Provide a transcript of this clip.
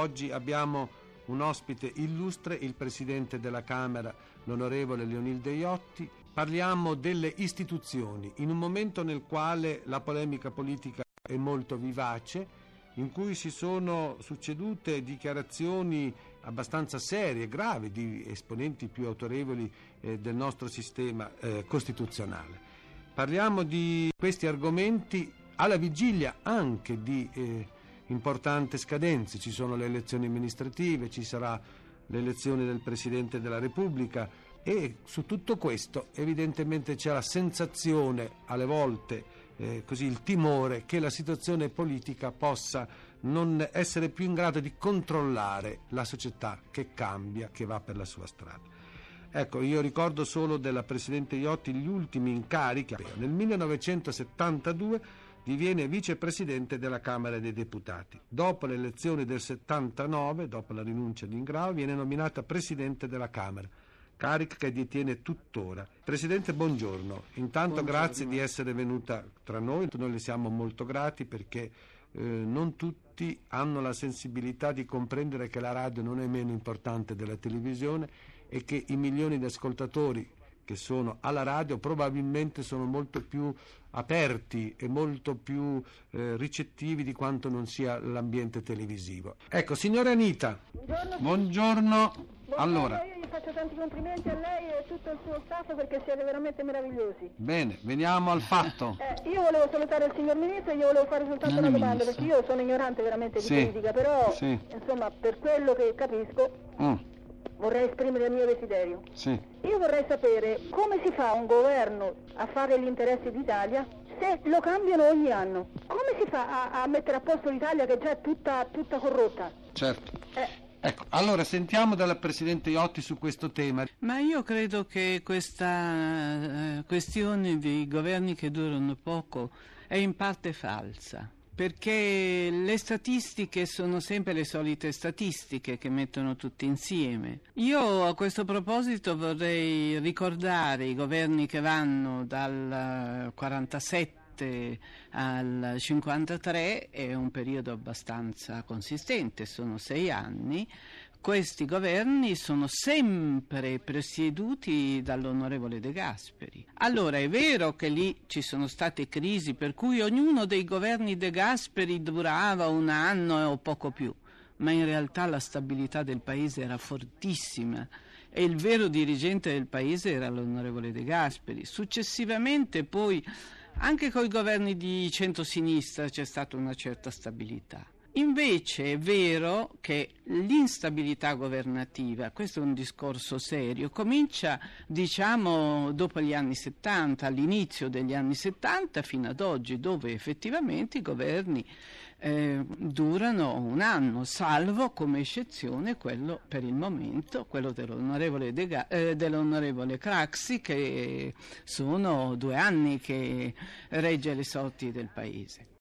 Oggi abbiamo un ospite illustre, il Presidente della Camera, l'onorevole Leonilde Iotti. Parliamo delle istituzioni, in un momento nel quale la polemica politica è molto vivace, in cui si sono succedute dichiarazioni abbastanza serie, gravi, di esponenti più autorevoli eh, del nostro sistema eh, costituzionale. Parliamo di questi argomenti alla vigilia anche di eh, importanti scadenze, ci sono le elezioni amministrative, ci sarà l'elezione del Presidente della Repubblica e su tutto questo evidentemente c'è la sensazione alle volte eh, così il timore che la situazione politica possa non essere più in grado di controllare la società che cambia, che va per la sua strada. Ecco, io ricordo solo della Presidente Iotti gli ultimi incarichi. Nel 1972 diviene vicepresidente della Camera dei Deputati. Dopo le elezioni del 79, dopo la rinuncia di Ingrao, viene nominata Presidente della Camera carica che detiene tuttora. Presidente, buongiorno. Intanto buongiorno. grazie di essere venuta tra noi, noi le siamo molto grati perché eh, non tutti hanno la sensibilità di comprendere che la radio non è meno importante della televisione e che i milioni di ascoltatori che sono alla radio probabilmente sono molto più aperti e molto più eh, ricettivi di quanto non sia l'ambiente televisivo. Ecco, signora Anita, buongiorno. buongiorno. Allora, io gli faccio tanti complimenti a lei e a tutto il suo staff perché siete veramente meravigliosi. Bene, veniamo al fatto. eh, io volevo salutare il signor Ministro e gli volevo fare soltanto non una domanda perché io sono ignorante veramente di sì. politica, però sì. insomma per quello che capisco mm vorrei esprimere il mio desiderio. Sì. Io vorrei sapere come si fa un governo a fare gli interessi d'Italia se lo cambiano ogni anno. Come si fa a, a mettere a posto l'Italia che già è tutta, tutta corrotta? Certo. Eh. Ecco, allora sentiamo dalla Presidente Iotti su questo tema. Ma io credo che questa eh, questione di governi che durano poco è in parte falsa perché le statistiche sono sempre le solite statistiche che mettono tutti insieme. Io a questo proposito vorrei ricordare i governi che vanno dal 47 al 53 è un periodo abbastanza consistente, sono sei anni, questi governi sono sempre presieduti dall'onorevole De Gasperi. Allora è vero che lì ci sono state crisi per cui ognuno dei governi De Gasperi durava un anno o poco più, ma in realtà la stabilità del paese era fortissima e il vero dirigente del paese era l'onorevole De Gasperi. Successivamente poi anche con i governi di centrosinistra c'è stata una certa stabilità. Invece è vero che l'instabilità governativa, questo è un discorso serio, comincia diciamo dopo gli anni 70, all'inizio degli anni 70 fino ad oggi, dove effettivamente i governi eh, durano un anno, salvo come eccezione quello per il momento, quello dell'onorevole, Dega, eh, dell'onorevole Craxi, che sono due anni che regge le sorti del paese.